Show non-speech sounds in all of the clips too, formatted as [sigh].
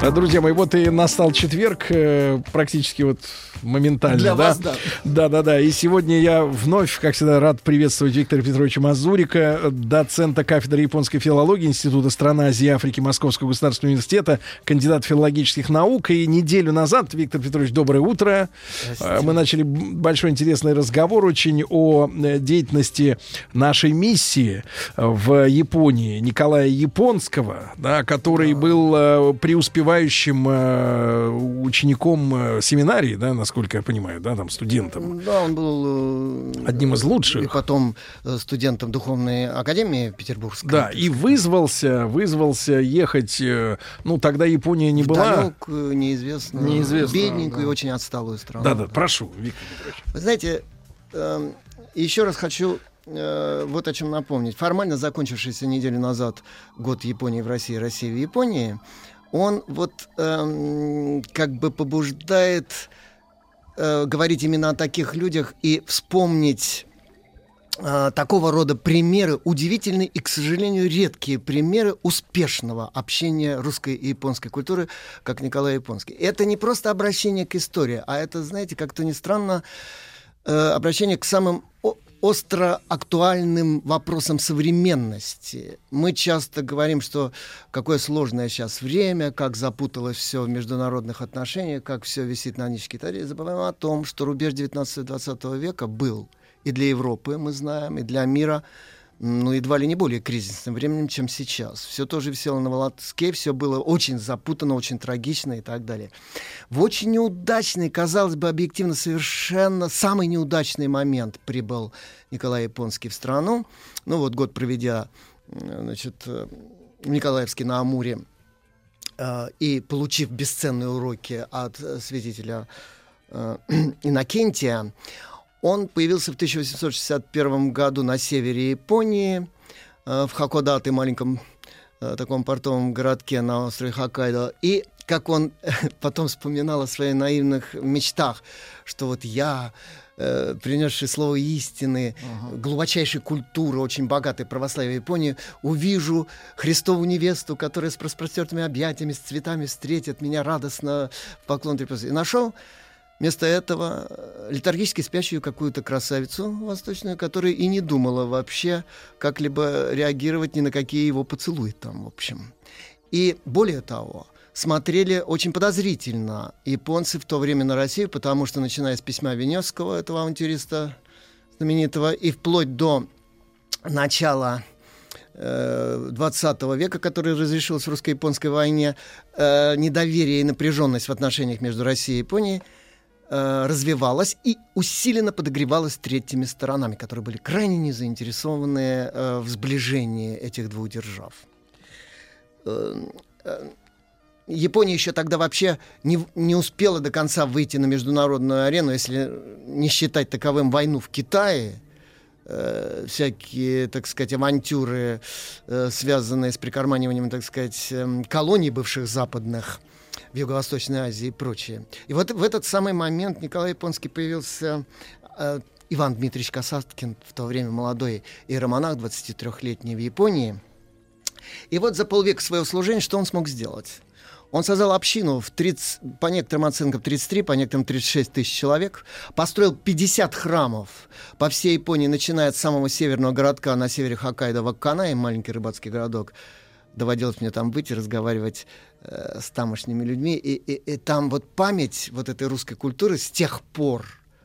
А, Друзья мои, вот и настал четверг, э, практически вот моментально, Для да? вас, да. Да, да, да. И сегодня я вновь, как всегда, рад приветствовать Виктора Петровича Мазурика, доцента кафедры японской филологии Института страны Азии и Африки Московского государственного университета, кандидат филологических наук. И неделю назад, Виктор Петрович, доброе утро. Э, Мы начали большой интересный разговор очень о э, деятельности нашей миссии э, в Японии Николая Японского, да, который был э, преуспевающим э, учеником э, семинарии, да, насколько я понимаю, да, там студентом. Да, он был э, Одним из лучших. И потом э, студентом Духовной Академии Петербургской. Да, и вызвался, вызвался ехать, э, ну, тогда Япония не была. Далекую, неизвестную, Неизвестную, бедненькую да. и очень отсталую страну. Да, да, прошу, Виктор Петрович. Вы знаете, эм, еще раз хочу э, вот о чем напомнить. Формально закончившийся неделю назад год Японии в России, России в Японии, он вот эм, как бы побуждает э, говорить именно о таких людях и вспомнить э, такого рода примеры, удивительные и, к сожалению, редкие примеры успешного общения русской и японской культуры, как Николай Японский. Это не просто обращение к истории, а это, знаете, как-то ни странно, э, обращение к самым остро актуальным вопросам современности. Мы часто говорим, что какое сложное сейчас время, как запуталось все в международных отношениях, как все висит на ниточке. И забываем о том, что рубеж 19-20 века был и для Европы, мы знаем, и для мира, ну, едва ли не более кризисным временем, чем сейчас. Все тоже висело на волоске, все было очень запутано, очень трагично и так далее. В очень неудачный, казалось бы, объективно совершенно самый неудачный момент прибыл Николай Японский в страну. Ну вот год проведя э, значит, э, в на Амуре э, и получив бесценные уроки от святителя э, [clears throat] Иннокентия, он появился в 1861 году на севере Японии, э, в Хакодате, маленьком э, таком портовом городке на острове Хоккайдо. И как он [laughs] потом вспоминал о своих наивных мечтах, что вот я, э, принесший слово истины, глубочайшей культуры, очень богатой православия Японии, увижу Христову невесту, которая с распростертыми объятиями, с цветами встретит меня радостно в поклон трепетать. И нашел Вместо этого э, летаргически спящую какую-то красавицу восточную, которая и не думала вообще как-либо реагировать ни на какие его поцелуи там, в общем. И более того, смотрели очень подозрительно японцы в то время на Россию, потому что, начиная с письма Веневского, этого авантюриста знаменитого, и вплоть до начала э, 20 века, который разрешился в русско-японской войне, э, недоверие и напряженность в отношениях между Россией и Японией э, развивалась и усиленно подогревалась третьими сторонами, которые были крайне не заинтересованы э, в сближении этих двух держав. Э, Япония еще тогда вообще не, не успела до конца выйти на международную арену, если не считать таковым войну в Китае, э, всякие, так сказать, авантюры, э, связанные с прикарманиванием, так сказать, эм, колоний бывших западных в Юго-Восточной Азии и прочее. И вот в этот самый момент Николай Японский появился э, Иван Дмитриевич Касаткин, в то время молодой иеромонах, 23-летний в Японии. И вот за полвека своего служения что он смог сделать? Он создал общину в 30, по некоторым оценкам 33, по некоторым 36 тысяч человек, построил 50 храмов по всей Японии, начиная от самого северного городка на севере Хоккайдо, Вакканай, маленький рыбацкий городок. Доводилось мне там быть и разговаривать э, с тамошними людьми. И, и, и там вот память вот этой русской культуры с тех пор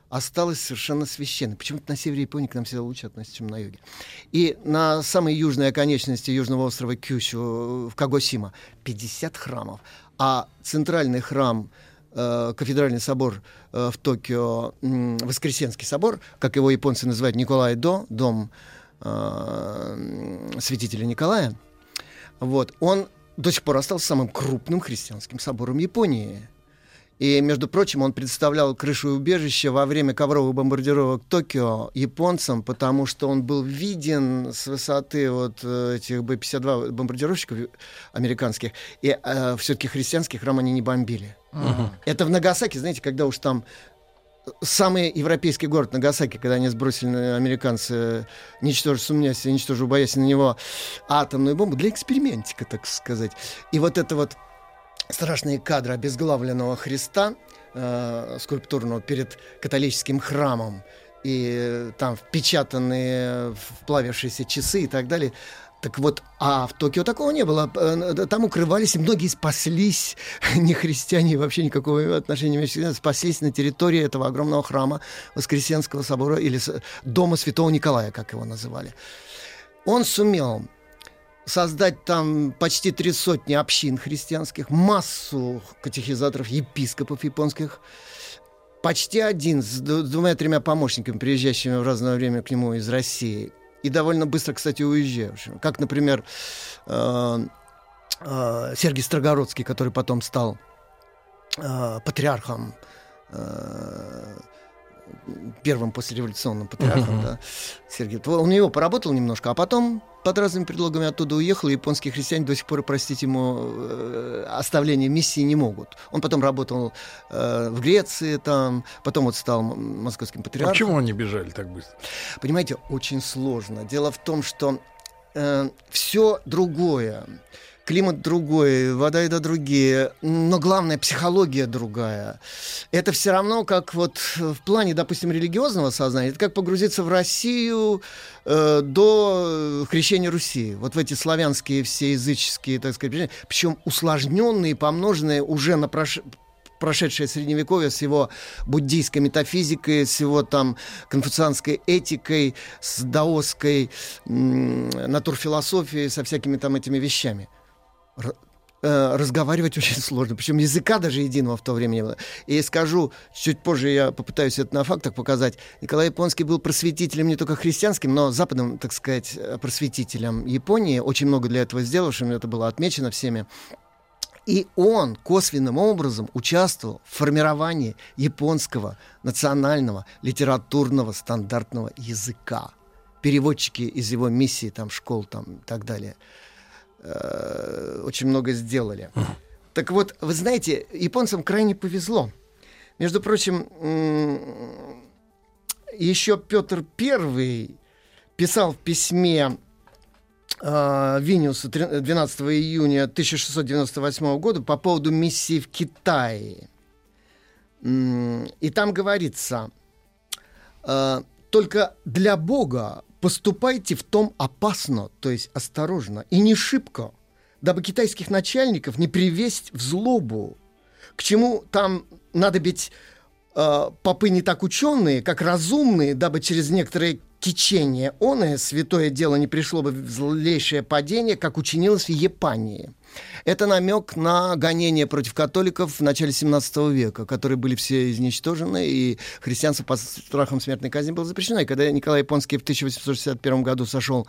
осталась совершенно священной. Почему-то на севере Японии к нам всегда лучше относятся, чем на юге. И на самой южной оконечности южного острова Кюсю, в Кагосима, 50 храмов. А центральный храм, э, кафедральный собор э, в Токио, Воскресенский собор, как его японцы называют Николай До, дом э, святителя Николая, вот, он до сих пор остался самым крупным христианским собором Японии. И, между прочим, он представлял крышу убежища во время ковровых бомбардировок Токио японцам, потому что он был виден с высоты вот э, этих Б-52 бомбардировщиков американских. И э, все-таки христианский храм они не бомбили. Uh-huh. Это в Нагасаки, знаете, когда уж там самый европейский город Нагасаки, когда они сбросили американцы, ничтоже сумнясь, ничтоже боясь на него атомную бомбу для экспериментика, так сказать. И вот это вот страшные кадры обезглавленного Христа э, скульптурного перед католическим храмом и там впечатанные вплавившиеся часы и так далее. Так вот, а в Токио такого не было. Э, там укрывались, и многие спаслись, [laughs] не христиане, вообще никакого отношения не имеющие, спаслись на территории этого огромного храма Воскресенского собора или Дома Святого Николая, как его называли. Он сумел создать там почти три сотни общин христианских, массу катехизаторов, епископов японских, почти один с двумя-тремя помощниками, приезжающими в разное время к нему из России, и довольно быстро, кстати, уезжавшими. Как, например, э, э, Сергий Строгородский, который потом стал э, патриархом первым послереволюционным патриархом, uh-huh. да, Сергей. Он у него поработал немножко, а потом под разными предлогами оттуда уехал, и японские христиане до сих пор простить ему э, оставление миссии не могут. Он потом работал э, в Греции, там, потом вот стал московским патриархом. А почему они бежали так быстро? Понимаете, очень сложно. Дело в том, что э, все другое климат другой, вода еда другие, но главное, психология другая. Это все равно как вот в плане, допустим, религиозного сознания, это как погрузиться в Россию э, до крещения Руси. Вот в эти славянские все языческие, так сказать, причем усложненные, помноженные уже на прош прошедшее средневековье с его буддийской метафизикой, с его там конфуцианской этикой, с даосской натурфилософией, со всякими там этими вещами. Э, разговаривать [laughs] очень сложно. Причем языка даже единого в то время не было. И скажу, чуть позже я попытаюсь это на фактах показать. Николай Японский был просветителем не только христианским, но западным, так сказать, просветителем Японии. Очень много для этого сделавшим. Это было отмечено всеми. И он косвенным образом участвовал в формировании японского национального литературного стандартного языка. Переводчики из его миссии, там, школ там, и так далее – э, очень много сделали. Так вот, вы знаете, японцам крайне повезло. Между прочим, еще Петр I писал в письме э, Виниусу 12 июня 1698 года по поводу миссии в Китае. И там говорится, э, только для Бога поступайте в том опасно, то есть осторожно, и не шибко, дабы китайских начальников не привесть в злобу, к чему там надо быть э, попы не так ученые, как разумные, дабы через некоторые течение оное святое дело не пришло бы в злейшее падение, как учинилось в Японии. Это намек на гонения против католиков в начале 17 века, которые были все изничтожены, и христианство по страхам смертной казни было запрещено. И когда Николай Японский в 1861 году сошел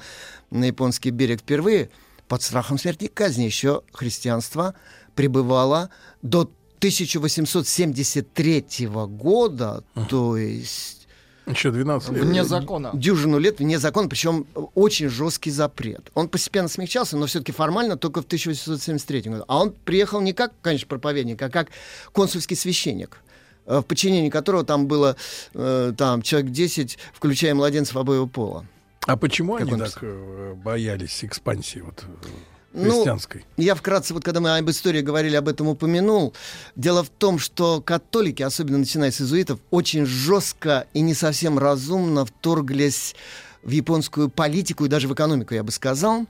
на японский берег впервые, под страхом смертной казни еще христианство пребывало до 1873 года, то есть еще 12 лет. Вне закона. Дюжину лет вне закона, причем очень жесткий запрет. Он постепенно смягчался, но все-таки формально только в 1873 году. А он приехал не как, конечно, проповедник, а как консульский священник э, в подчинении которого там было э, там, человек 10, включая младенцев обоего пола. А почему как они так э, боялись экспансии? Вот, христианской. Ну, я вкратце, вот когда мы об истории говорили, об этом упомянул. Дело в том, что католики, особенно начиная с иезуитов, очень жестко и не совсем разумно вторглись в японскую политику и даже в экономику, я бы сказал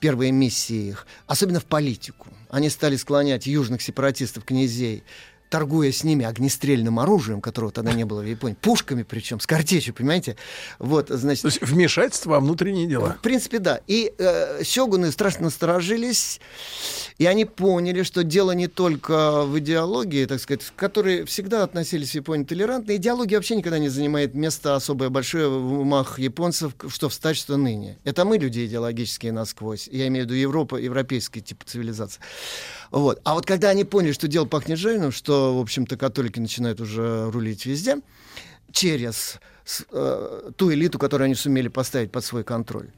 первые миссии их, особенно в политику. Они стали склонять южных сепаратистов, князей торгуя с ними огнестрельным оружием, которого тогда не было в Японии, пушками причем, с картечью, понимаете? Вот, значит... То есть вмешательство во внутренние дела. В принципе, да. И э, сёгуны страшно насторожились, и они поняли, что дело не только в идеологии, так сказать, которые всегда относились в Японии толерантно. Идеология вообще никогда не занимает место особое большое в умах японцев, что встать, что ныне. Это мы люди идеологические насквозь. Я имею в виду Европа, европейская типа цивилизация. Вот. А вот когда они поняли, что дело пахнет жареным, что в общем-то, католики начинают уже рулить везде через э, ту элиту, которую они сумели поставить под свой контроль.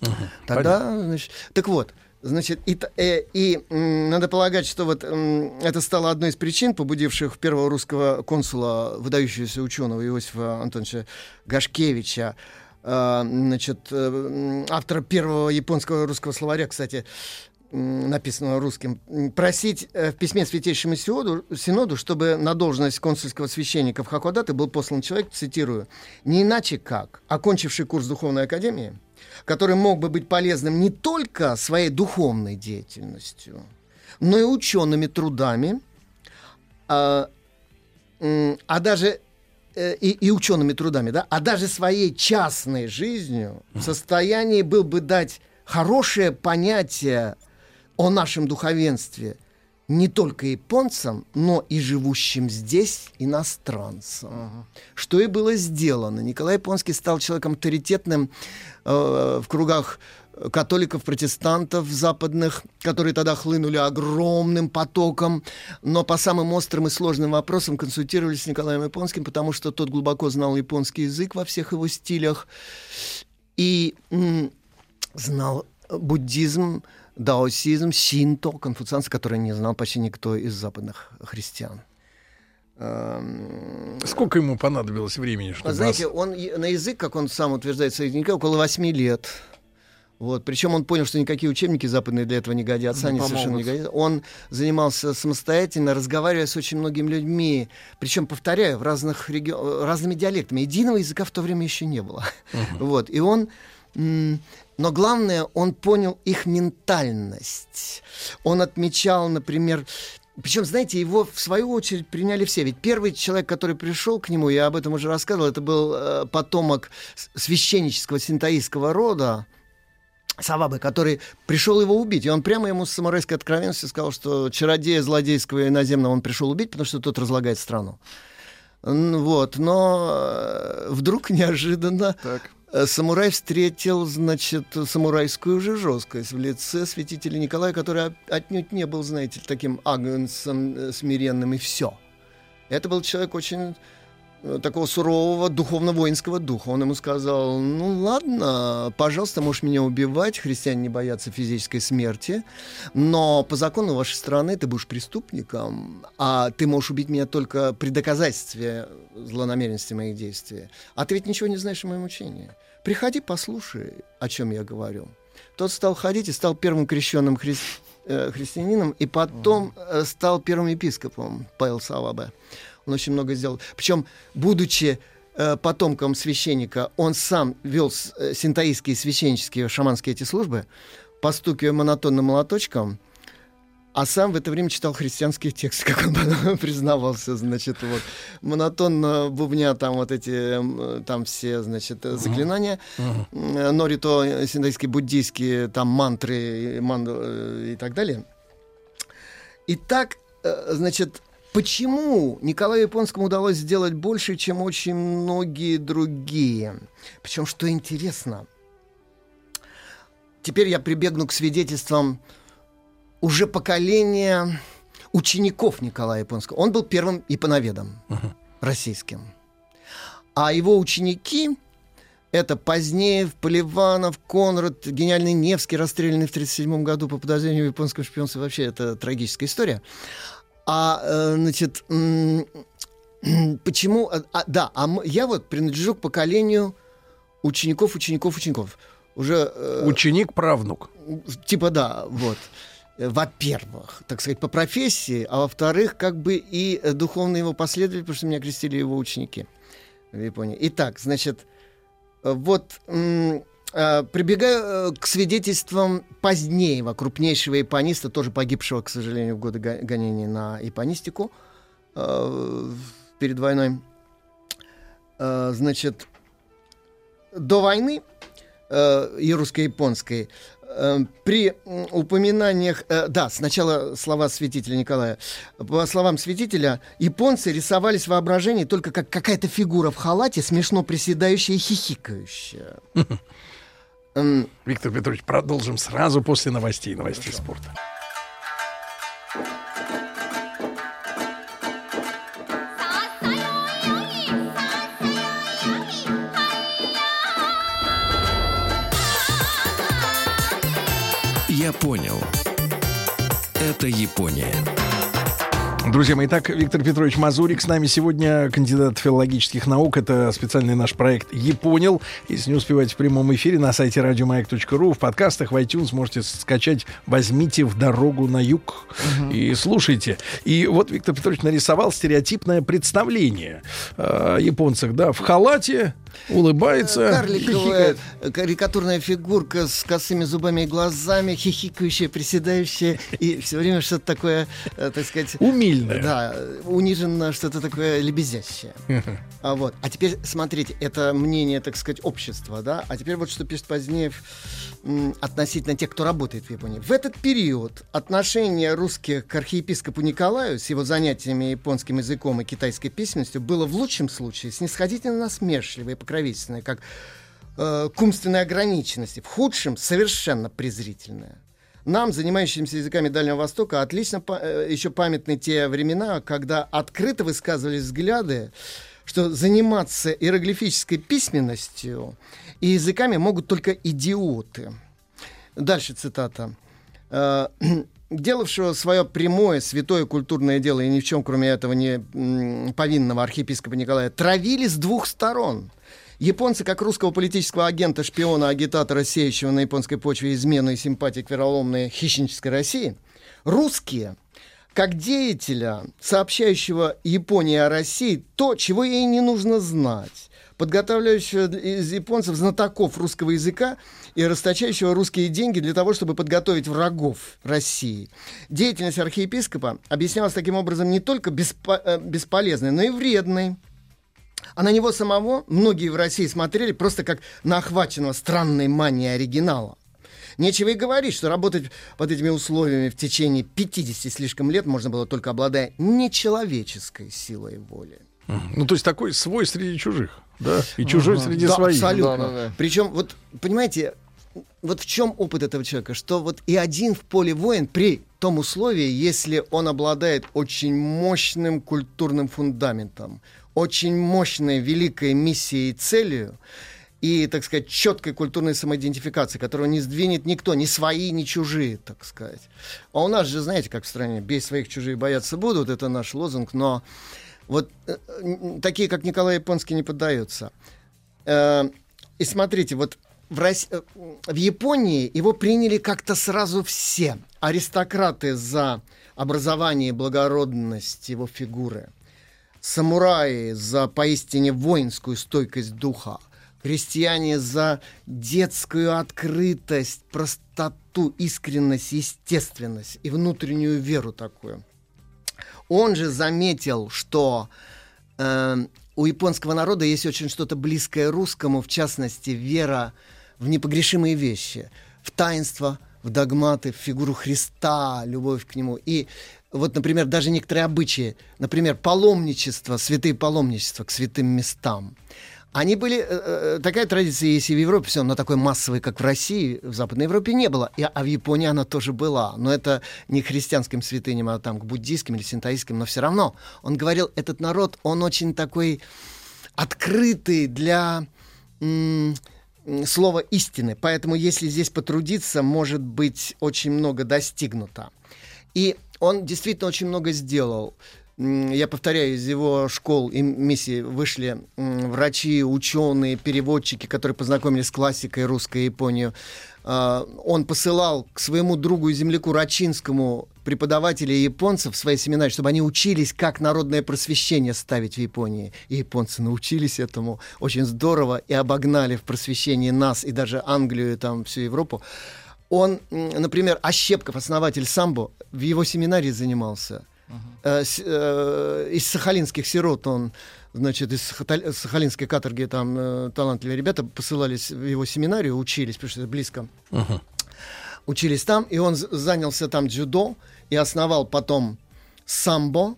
Угу, Тогда, значит, так вот, Значит, и, э, и э, надо полагать, что вот это стало одной из причин, побудивших первого русского консула, выдающегося ученого Иосифа Антоновича Гашкевича, э, значит, э, автора первого японского русского словаря, кстати, написанного русским, просить э, в письме Святейшему Синоду, Синоду, чтобы на должность консульского священника в Хакодате был послан человек, цитирую, не иначе как, окончивший курс Духовной Академии, который мог бы быть полезным не только своей духовной деятельностью, но и учеными трудами, а, а даже э, и, и учеными трудами, да, а даже своей частной жизнью в состоянии был бы дать хорошее понятие о нашем духовенстве не только японцам, но и живущим здесь иностранцам. Uh-huh. Что и было сделано. Николай Японский стал человеком авторитетным э, в кругах католиков, протестантов западных, которые тогда хлынули огромным потоком, но по самым острым и сложным вопросам консультировались с Николаем Японским, потому что тот глубоко знал японский язык во всех его стилях и м- знал буддизм, даосизм, синто, конфуцианство, которое не знал почти никто из западных христиан. Эм, Сколько ему понадобилось времени, чтобы... Знаете, он на язык, как он сам утверждает, соединение, около восьми лет. Вот. Причем он понял, что никакие учебники западные для этого не годятся, не они помогут. совершенно не годятся. Он занимался самостоятельно, разговаривая с очень многими людьми. Причем, повторяю, в разных реги... разными диалектами. Единого языка в то время еще не было. Uh-huh. Вот. И он но главное, он понял их ментальность. Он отмечал, например, причем, знаете, его в свою очередь приняли все. Ведь первый человек, который пришел к нему, я об этом уже рассказывал, это был э, потомок священнического синтаистского рода, Савабы, который пришел его убить. И он прямо ему с самурайской откровенностью сказал, что чародея злодейского и иноземного он пришел убить, потому что тот разлагает страну. Вот, но э, вдруг неожиданно так. Э, самурай встретил, значит, самурайскую же жесткость в лице святителя Николая, который отнюдь не был, знаете, таким агнцем э, смиренным и все. Это был человек очень такого сурового духовно-воинского духа. Он ему сказал, ну ладно, пожалуйста, можешь меня убивать, христиане не боятся физической смерти, но по закону вашей страны ты будешь преступником, а ты можешь убить меня только при доказательстве злонамеренности моих действий. А ты ведь ничего не знаешь о моем учении. Приходи, послушай, о чем я говорю. Тот стал ходить и стал первым крещенным хри... э, христианином, и потом э, стал первым епископом Павел Савабе. Он очень много сделал. Причем, будучи э, потомком священника, он сам вел э, синтаистские священнические шаманские эти службы, постукивая монотонным молоточком, а сам в это время читал христианские тексты, как он потом [laughs] признавался, значит, вот, монотонно бубня там вот эти, там все, значит, заклинания, uh-huh. норито, синтаистские, буддийские, там мантры ман, э, и так далее. И так, э, значит, Почему Николаю Японскому удалось сделать больше, чем очень многие другие? Причем, что интересно, теперь я прибегну к свидетельствам уже поколения учеников Николая Японского. Он был первым японоведом uh-huh. российским. А его ученики это Позднеев, Поливанов, Конрад, гениальный Невский, расстрелянный в 1937 году по подозрению в японском шпионстве. Вообще, это трагическая история. А, э, значит, [clears throat] почему... А, а, да, а я вот принадлежу к поколению учеников, учеников, учеников. Уже... Э, Ученик-правнук. Типа да, вот. Во-первых, так сказать, по профессии, а во-вторых, как бы и духовные его последователи, потому что меня крестили его ученики в Японии. Итак, значит, вот Э, прибегаю э, к свидетельствам Позднеева, крупнейшего япониста, тоже погибшего, к сожалению, в годы гонений на японистику э, перед войной. Значит, до войны и русско-японской при упоминаниях, да, сначала слова святителя Николая. По словам святителя, японцы рисовались в воображении только как какая-то фигура в халате, смешно приседающая и хихикающая. [laughs] Виктор Петрович, продолжим сразу после новостей, новостей Хорошо. спорта. Я понял. Это Япония. Друзья мои, итак, Виктор Петрович Мазурик с нами сегодня, кандидат филологических наук. Это специальный наш проект «Японил». Если не успеваете в прямом эфире, на сайте радиомаяк.ру, в подкастах, в iTunes можете скачать «Возьмите в дорогу на юг» угу. и слушайте. И вот Виктор Петрович нарисовал стереотипное представление о японцах, да, в халате, улыбается. Карликовая карикатурная фигурка с косыми зубами и глазами, хихикающая, приседающая, и все время что-то такое, э, так сказать... Умильное. Да, униженно, что-то такое лебезящее. А, вот. а теперь, смотрите, это мнение, так сказать, общества, да? А теперь вот что пишет позднее относительно тех, кто работает в Японии. В этот период отношение русских к архиепископу Николаю с его занятиями японским языком и китайской письменностью было в лучшем случае снисходительно насмешливое покровительственное, как э, к умственной ограниченности, в худшем совершенно презрительное. Нам, занимающимся языками Дальнего Востока, отлично по, э, еще памятны те времена, когда открыто высказывались взгляды, что заниматься иероглифической письменностью и языками могут только идиоты. Дальше цитата. Э, [clears throat] делавшего свое прямое святое культурное дело и ни в чем, кроме этого, не повинного архиепископа Николая, травили с двух сторон – Японцы, как русского политического агента, шпиона, агитатора, сеющего на японской почве измену и симпатии к вероломной хищнической России, русские, как деятеля, сообщающего Японии о России то, чего ей не нужно знать, подготавливающего из японцев знатоков русского языка и расточающего русские деньги для того, чтобы подготовить врагов России. Деятельность архиепископа объяснялась таким образом не только беспо- э, бесполезной, но и вредной. А на него самого многие в России смотрели просто как на охваченного странной манией оригинала. Нечего и говорить, что работать под этими условиями в течение 50 слишком лет можно было только обладая нечеловеческой силой воли. Ну, то есть такой свой среди чужих, да? И чужой ага. среди да, своих. Абсолютно. Да, да, да. Причем, вот, понимаете, вот в чем опыт этого человека? Что вот и один в поле воин при том условии, если он обладает очень мощным культурным фундаментом, очень мощной, великой миссией и целью, и, так сказать, четкой культурной самоидентификации, которую не сдвинет никто, ни свои, ни чужие, так сказать. А у нас же, знаете, как в стране, бей своих, чужие бояться будут, это наш лозунг, но вот э, такие, как Николай Японский, не поддаются. Э, и смотрите, вот в, Рос... Э, в Японии его приняли как-то сразу все. Аристократы за образование и благородность его фигуры – самураи за поистине воинскую стойкость духа, крестьяне за детскую открытость, простоту, искренность, естественность и внутреннюю веру такую. Он же заметил, что э, у японского народа есть очень что-то близкое русскому, в частности, вера в непогрешимые вещи, в таинство, в догматы, в фигуру Христа, любовь к нему. И вот, например, даже некоторые обычаи, например, паломничество, святые паломничества к святым местам, они были, э, э, такая традиция есть и в Европе, все, но такой массовой, как в России, в Западной Европе не было. И, а в Японии она тоже была. Но это не к христианским святыням, а там к буддийским или синтаистским, но все равно. Он говорил, этот народ, он очень такой открытый для слова истины. Поэтому, если здесь потрудиться, может быть очень много достигнуто. И он действительно очень много сделал. Я повторяю, из его школ и миссии вышли врачи, ученые, переводчики, которые познакомились с классикой русской и Японию. А, он посылал к своему другу и земляку Рачинскому преподавателей японцев в свои семинары, чтобы они учились, как народное просвещение ставить в Японии. И японцы научились этому очень здорово и обогнали в просвещении нас и даже Англию, и там всю Европу. Он, например, Ощепков, основатель самбо, в его семинаре занимался. Uh-huh. Э, из сахалинских сирот он, значит, из сахалинской каторги там э, талантливые ребята посылались в его семинарию, учились, потому что это близко. Uh-huh. Учились там, и он занялся там дзюдо и основал потом самбо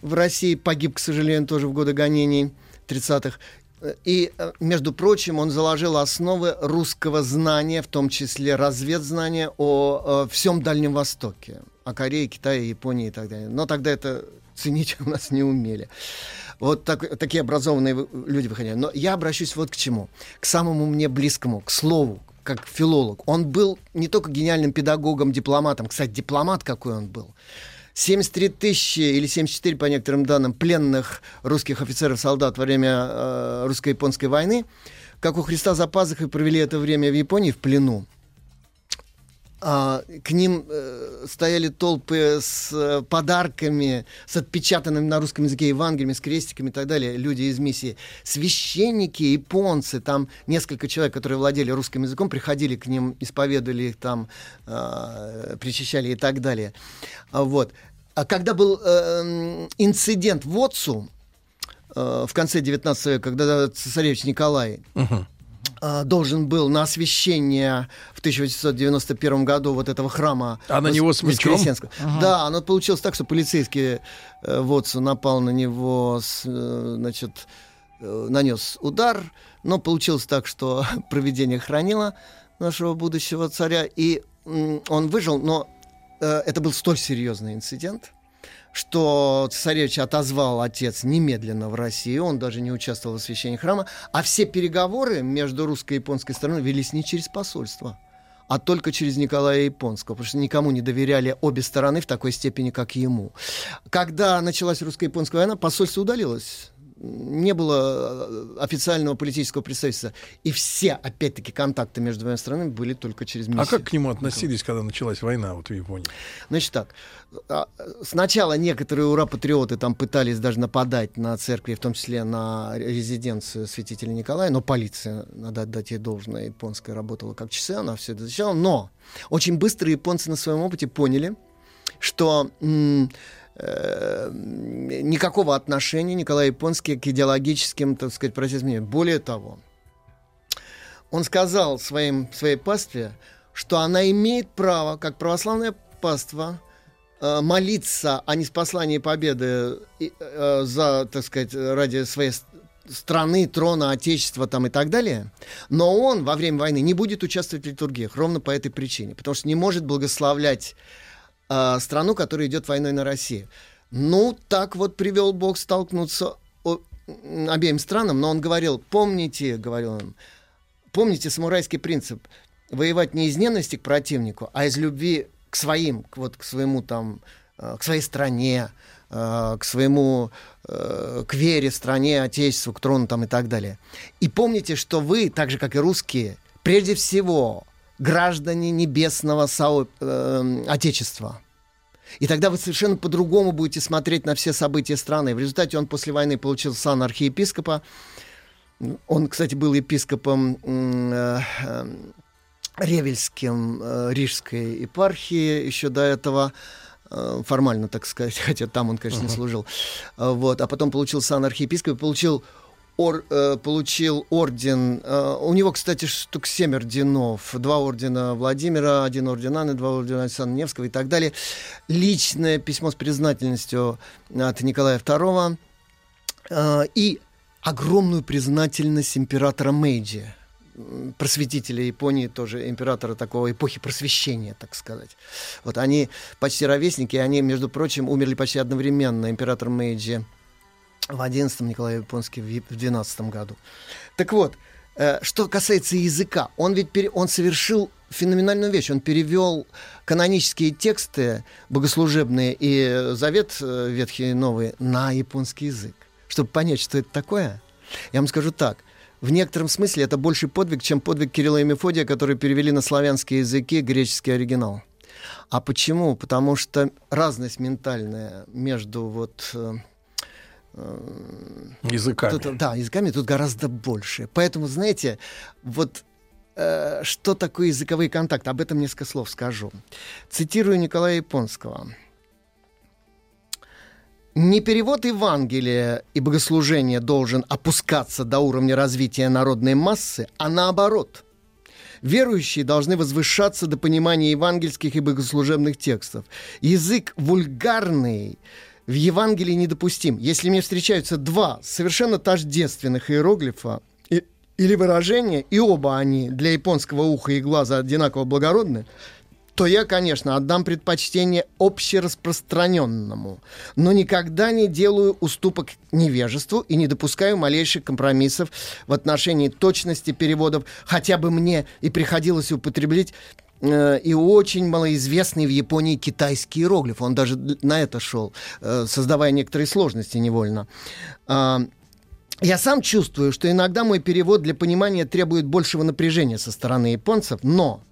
в России. Погиб, к сожалению, тоже в годы гонений 30-х. И, э, между прочим, он заложил основы русского знания, в том числе разведзнания о, о всем Дальнем Востоке, о Корее, Китае, Японии и так далее. Но тогда это ценить у нас не умели. Вот так, такие образованные люди выходили. Но я обращусь вот к чему. К самому мне близкому, к слову, как филолог. Он был не только гениальным педагогом, дипломатом. Кстати, дипломат какой он был. 73 тысячи или 74, по некоторым данным, пленных русских офицеров-солдат во время э, русско-японской войны, как у Христа за пазухой провели это время в Японии в плену а, к ним э, стояли толпы с э, подарками, с отпечатанными на русском языке Евангелиями, с крестиками и так далее, люди из миссии. Священники, японцы, там несколько человек, которые владели русским языком, приходили к ним, исповедовали их там, э, причащали и так далее. А, вот. А когда был э, инцидент в Отцу, э, в конце 19 века, когда цесаревич Николай... Э, должен был на освящение в 1891 году вот этого храма. А на него с мечом? Ага. Да, оно получилось так, что полицейский э, Вотсу напал на него, с, э, значит, э, нанес удар, но получилось так, что [laughs] проведение хранило нашего будущего царя, и он выжил, но это был столь серьезный инцидент, что цесаревич отозвал отец немедленно в Россию, он даже не участвовал в освящении храма, а все переговоры между русской и японской стороной велись не через посольство, а только через Николая Японского, потому что никому не доверяли обе стороны в такой степени, как ему. Когда началась русско-японская война, посольство удалилось не было э, официального политического представительства. И все, опять-таки, контакты между двумя странами были только через миссию. А как к нему относились, когда началась война вот в Японии? Значит так, а, сначала некоторые ура-патриоты там пытались даже нападать на церкви, в том числе на резиденцию святителя Николая, но полиция, надо отдать ей должное, японская работала как часы, она все это защищала. Но очень быстро японцы на своем опыте поняли, что никакого отношения Николай Японский к идеологическим, так сказать, процессам. Более того, он сказал своим, своей пастве, что она имеет право, как православная паства, э, молиться о неспослании победы э, за, так сказать, ради своей страны, трона, отечества там и так далее, но он во время войны не будет участвовать в литургиях ровно по этой причине, потому что не может благословлять э, страну, которая идет войной на Россию. Ну, так вот привел Бог столкнуться обеим странам, но он говорил, помните, говорил он, помните самурайский принцип, воевать не из ненависти к противнику, а из любви к своим, к, вот, к своему там, э, к своей стране, э, к своему, к вере, стране, отечеству, к трону там и так далее. И помните, что вы, так же как и русские, прежде всего граждане небесного со... э, Отечества. И тогда вы совершенно по-другому будете смотреть на все события страны. В результате он после войны получил сан архиепископа. Он, кстати, был епископом э, э, Ревельским э, Рижской епархии еще до этого э, формально, так сказать, [laughs] хотя там он, конечно, uh-huh. служил. Вот, а потом получил сан архиепископа, получил ор, э, получил орден. Э, у него, кстати, штук семь орденов. Два ордена Владимира, один орден Анны, два ордена Александра Невского и так далее. Личное письмо с признательностью от Николая II. Э, и огромную признательность императора Мэйджи просветителя Японии, тоже императора такого эпохи просвещения, так сказать. Вот они почти ровесники, они, между прочим, умерли почти одновременно. Император Мэйджи в 11 Николай Японский в 12 году. Так вот, э, что касается языка, он ведь пере, он совершил феноменальную вещь. Он перевел канонические тексты богослужебные и Завет э, Ветхий и Новый на японский язык. Чтобы понять, что это такое, я вам скажу так. В некотором смысле это больше подвиг, чем подвиг Кирилла и Мефодия, которые перевели на славянские языки греческий оригинал. А почему? Потому что разность ментальная между вот э, Языками. Тут, да, языками тут гораздо больше. Поэтому, знаете, вот э, что такое языковые контакты? Об этом несколько слов скажу. Цитирую Николая Японского. Не перевод Евангелия и богослужения должен опускаться до уровня развития народной массы, а наоборот. Верующие должны возвышаться до понимания евангельских и богослужебных текстов. Язык вульгарный – в Евангелии недопустим. Если мне встречаются два совершенно тождественных иероглифа и, или выражения, и оба они для японского уха и глаза одинаково благородны, то я, конечно, отдам предпочтение общераспространенному, но никогда не делаю уступок невежеству и не допускаю малейших компромиссов в отношении точности переводов, хотя бы мне и приходилось употреблять и очень малоизвестный в Японии китайский иероглиф. Он даже на это шел, э, создавая некоторые сложности невольно. А, я сам чувствую, что иногда мой перевод для понимания требует большего напряжения со стороны японцев, но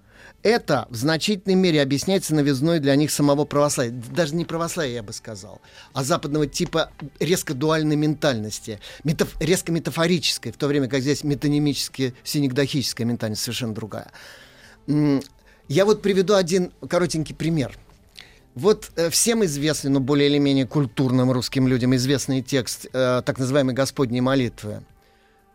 это в значительной мере объясняется новизной для них самого православия. Даже не православия, я бы сказал, а западного типа резко дуальной ментальности, метаф- резко метафорической, в то время как здесь метонимически синегдохическая ментальность совершенно другая. Я вот приведу один коротенький пример. Вот э, всем известный, но более или менее культурным русским людям известный текст э, так называемой Господней молитвы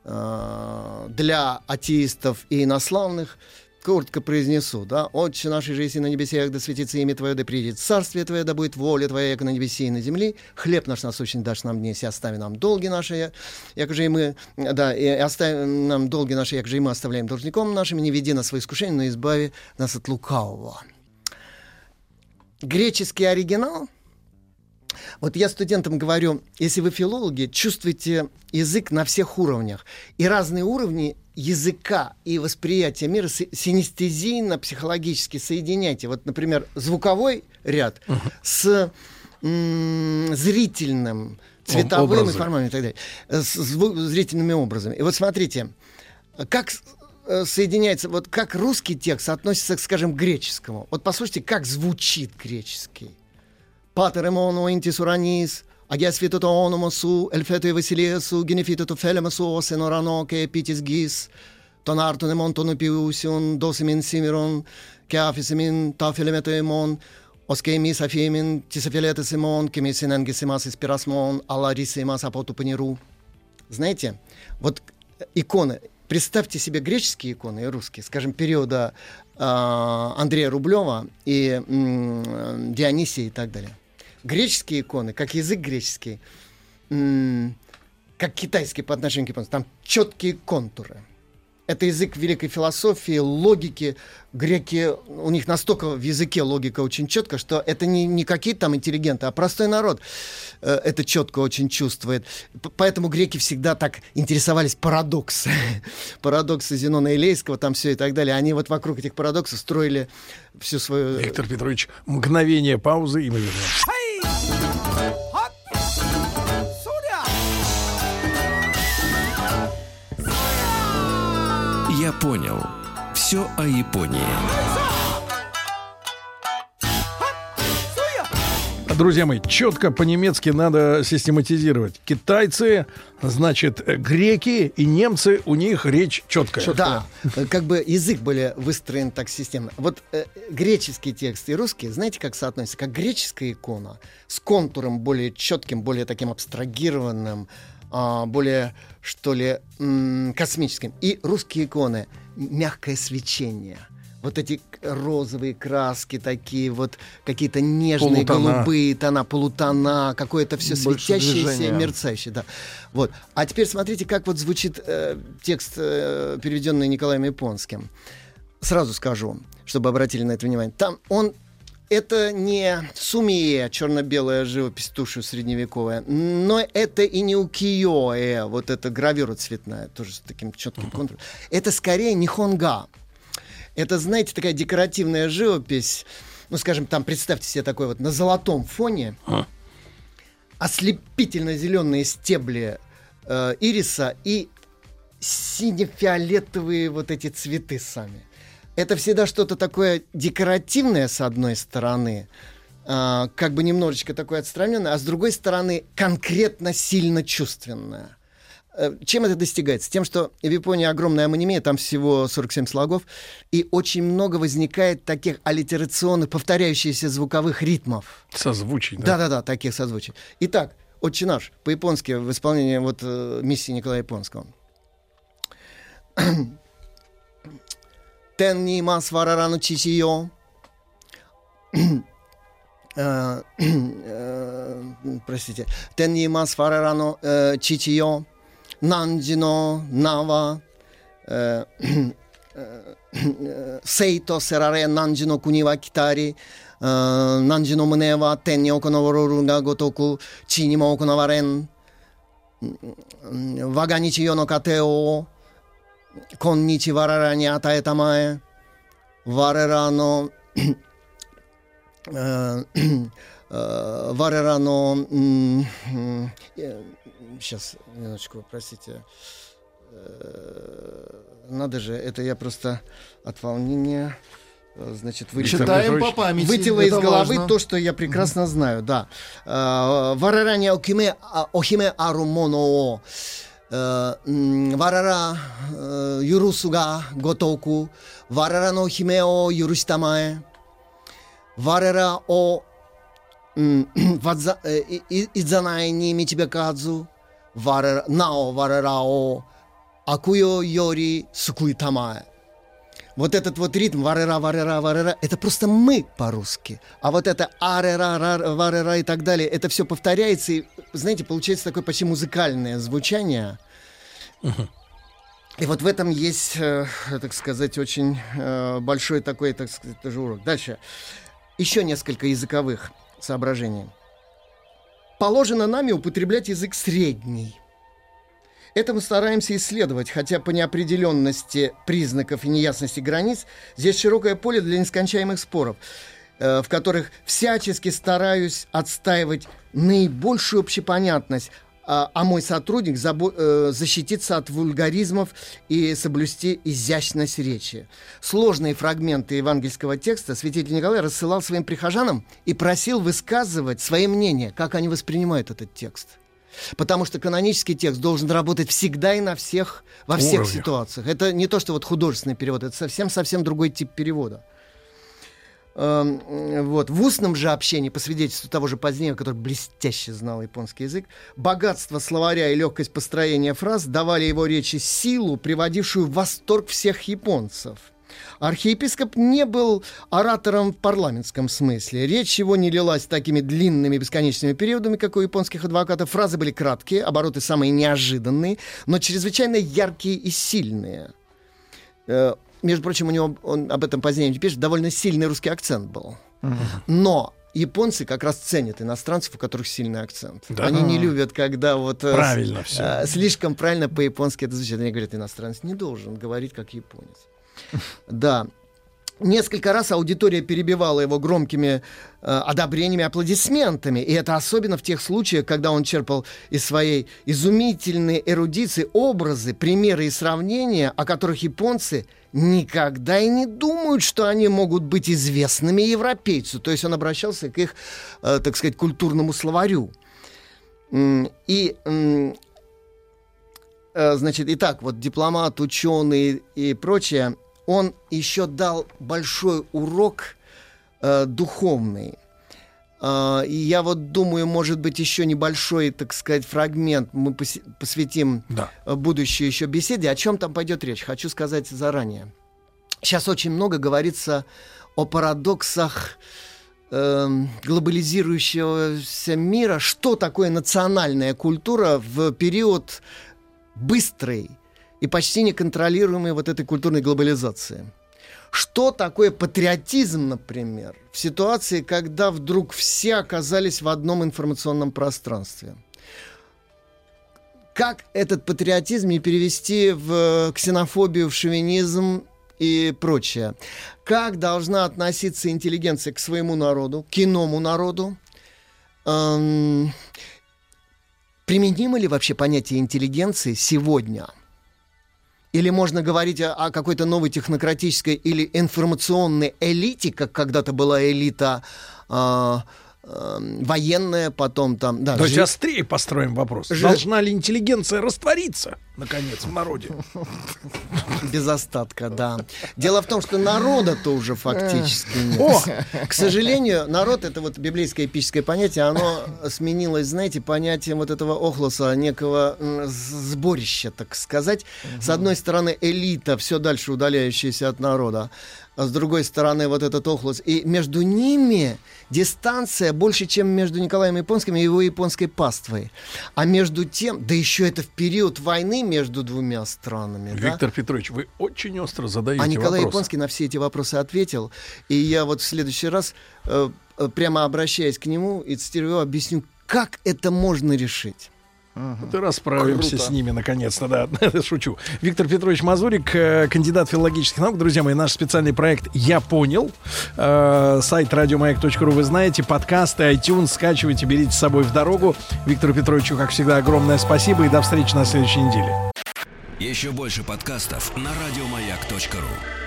э, для атеистов и инославных – коротко произнесу, да, «Отче нашей жизни на небесах, да светится имя Твое, да придет царствие Твое, да будет воля Твоя, как на небесе и на земле. Хлеб наш насущный дашь нам днесь, и остави нам долги наши, як же и мы, да, и остави нам долги наши, як же и мы оставляем должником нашим, не веди нас в искушение, но избави нас от лукавого». Греческий оригинал — вот я студентам говорю, если вы филологи, чувствуете язык на всех уровнях. И разные уровни языка и восприятия мира синестезийно, психологически соединяйте. Вот, например, звуковой ряд uh-huh. с м- зрительным, цветовым информацией и так далее, с зву- зрительными образами. И вот смотрите, как э, соединяется, вот как русский текст относится, скажем, к греческому. Вот послушайте, как звучит греческий. Pater mono intis uranis, agias fituto onomo su, elfeto e vasiliesu, genefituto felema su, senorano che pitis gis, ton arto ne monton piusion, dosimin simiron, che afisimin ta filemeto emon, Оскей мис афемин, тисофилета симон, кемис синенгисимас испирасмон, аларисимас апотупаниру. Знаете, вот иконы, представьте себе греческие иконы и русские, скажем, периода э, Андрея Рублева и э, Дионисия и так далее греческие иконы, как язык греческий, как китайский по отношению к японцам, там четкие контуры. Это язык великой философии, логики. Греки, у них настолько в языке логика очень четко, что это не, не какие-то там интеллигенты, а простой народ э, это четко очень чувствует. П поэтому греки всегда так интересовались парадоксы. [laughs] Парадоксы Зенона Илейского, там все и так далее. Они вот вокруг этих парадоксов строили всю свою... Виктор Петрович, мгновение паузы, и мы вернемся. Я понял. Все о Японии. Друзья мои, четко по-немецки надо систематизировать. Китайцы, значит, греки и немцы, у них речь четкая. Да, как бы язык более выстроен так системно. Вот э, греческий текст и русский, знаете, как соотносятся? Как греческая икона с контуром более четким, более таким абстрагированным, а, более, что ли, космическим. И русские иконы мягкое свечение вот эти розовые краски такие, вот какие-то нежные полутона. голубые тона, полутона, какое-то все светящееся, мерцающее, да. Вот. А теперь смотрите, как вот звучит э, текст, э, переведенный Николаем Японским. Сразу скажу, чтобы обратили на это внимание. Там он это не сумие, черно-белая живопись тушью средневековая, но это и не укиё, вот эта гравюра цветная, тоже с таким четким контуром. Это скорее нихонга. Это, знаете, такая декоративная живопись, ну, скажем, там, представьте себе такой вот на золотом фоне, а? ослепительно-зеленые стебли э, ириса и сине-фиолетовые вот эти цветы сами это всегда что-то такое декоративное, с одной стороны, э, как бы немножечко такое отстраненное, а с другой стороны конкретно сильно чувственное. Э, чем это достигается? Тем, что в Японии огромная амонимия, там всего 47 слогов, и очень много возникает таких аллитерационных, повторяющихся звуковых ритмов. Созвучий, да? Да-да-да, таких созвучий. Итак, «Отче наш» по-японски в исполнении вот, э, миссии Николая Японского. [clears throat] «Тен ни мас варарану чичио» [clears throat] э, [clears throat] э, Простите. «Тен ни мас варарану чичио» 汝の名は、セイとせられ汝の国は来たり、汝の胸は天に行われるがごとく地にも行われん。我が日世の家庭を今日我らに与えたまえ我らの э, Варерано... Сейчас, э, минуточку, простите. Э, надо же, это я просто от волнения... Э, значит, вы Читаем по памяти. Вытела из головы важно. то, что я прекрасно знаю, да. Вараране окиме, а, охиме арумоно Варара юрусуга готоку. Варара но юрустамае. Варара о [clears throat] идзанай ни митибекадзу Нао варара о акуё йори сукуитамае вот этот вот ритм варера, варера, варера, это просто мы по-русски. А вот это арера, варера и так далее, это все повторяется, и, знаете, получается такое почти музыкальное звучание. И вот в этом есть, э, так сказать, очень э, большой такой, так сказать, тоже урок. Дальше. Еще несколько языковых соображений. Положено нами употреблять язык средний. Это мы стараемся исследовать, хотя по неопределенности признаков и неясности границ здесь широкое поле для нескончаемых споров, э, в которых всячески стараюсь отстаивать наибольшую общепонятность, а, а мой сотрудник забо- э, защититься от вульгаризмов и соблюсти изящность речи. Сложные фрагменты евангельского текста святитель Николай рассылал своим прихожанам и просил высказывать свои мнения, как они воспринимают этот текст. Потому что канонический текст должен работать всегда и на всех, во всех Уровнях. ситуациях. Это не то, что вот художественный перевод, это совсем-совсем другой тип перевода. Эм, вот. В устном же общении, по свидетельству того же позднее, который блестяще знал японский язык, богатство словаря и легкость построения фраз давали его речи силу, приводившую в восторг всех японцев – Архиепископ не был оратором в парламентском смысле. Речь его не лилась такими длинными бесконечными периодами, как у японских адвокатов. Фразы были краткие, обороты самые неожиданные, но чрезвычайно яркие и сильные. Э, между прочим, у него, он об этом позднее не пишет, довольно сильный русский акцент был. Но японцы как раз ценят иностранцев, у которых сильный акцент. Да. Они не любят, когда вот э, правильно с, все. Э, слишком правильно по-японски это звучит. Они говорят, иностранец не должен говорить как японец. [laughs] Да. Несколько раз аудитория перебивала его громкими э, одобрениями, аплодисментами. И это особенно в тех случаях, когда он черпал из своей изумительной эрудиции образы, примеры и сравнения, о которых японцы никогда и не думают, что они могут быть известными европейцу. То есть он обращался к их, э, так сказать, культурному словарю. И э, значит, итак, вот дипломат, ученый и прочее, он еще дал большой урок э, духовный. Uh, и я вот думаю, может быть, еще небольшой, так сказать, фрагмент мы посвятим да. Э, будущей еще беседе. О чем там пойдет речь? Хочу сказать заранее. Сейчас очень много говорится о парадоксах э, глобализирующегося мира. Что такое национальная культура в период быстрой и почти неконтролируемой вот этой культурной глобализации. Что такое патриотизм, например, в ситуации, когда вдруг все оказались в одном информационном пространстве? Как этот патриотизм не перевести в ксенофобию, в шовинизм и прочее? Как должна относиться интеллигенция к своему народу, к иному народу? Эм, применимо ли вообще понятие интеллигенции сегодня – или можно говорить о, о какой-то новой технократической или информационной элите, как когда-то была элита э, э, военная, потом там... Да, Давайте жи... острее построим вопрос. Жи... Должна ли интеллигенция раствориться, наконец, в народе? Без остатка, да. Дело в том, что народа-то уже фактически нет. О! К сожалению, народ — это вот библейское эпическое понятие, оно сменилось, знаете, понятием вот этого охлоса, некого сборища, так сказать. С одной стороны, элита, все дальше удаляющаяся от народа, а с другой стороны вот этот Охлус. И между ними дистанция больше, чем между Николаем Японским и его японской паствой. А между тем, да еще это в период войны между двумя странами. Виктор да? Петрович, вы очень остро задаете А Николай вопрос. Японский на все эти вопросы ответил. И я вот в следующий раз, э, э, прямо обращаясь к нему и цитирую, объясню, как это можно решить. Вот и расправимся Круто. с ними, наконец-то, да, [laughs] шучу. Виктор Петрович Мазурик, э, кандидат филологических наук. Друзья мои, наш специальный проект «Я понял». Э, сайт радиомаяк.ру вы знаете, подкасты, iTunes, скачивайте, берите с собой в дорогу. Виктору Петровичу, как всегда, огромное спасибо и до встречи на следующей неделе. Еще больше подкастов на радиомаяк.ру.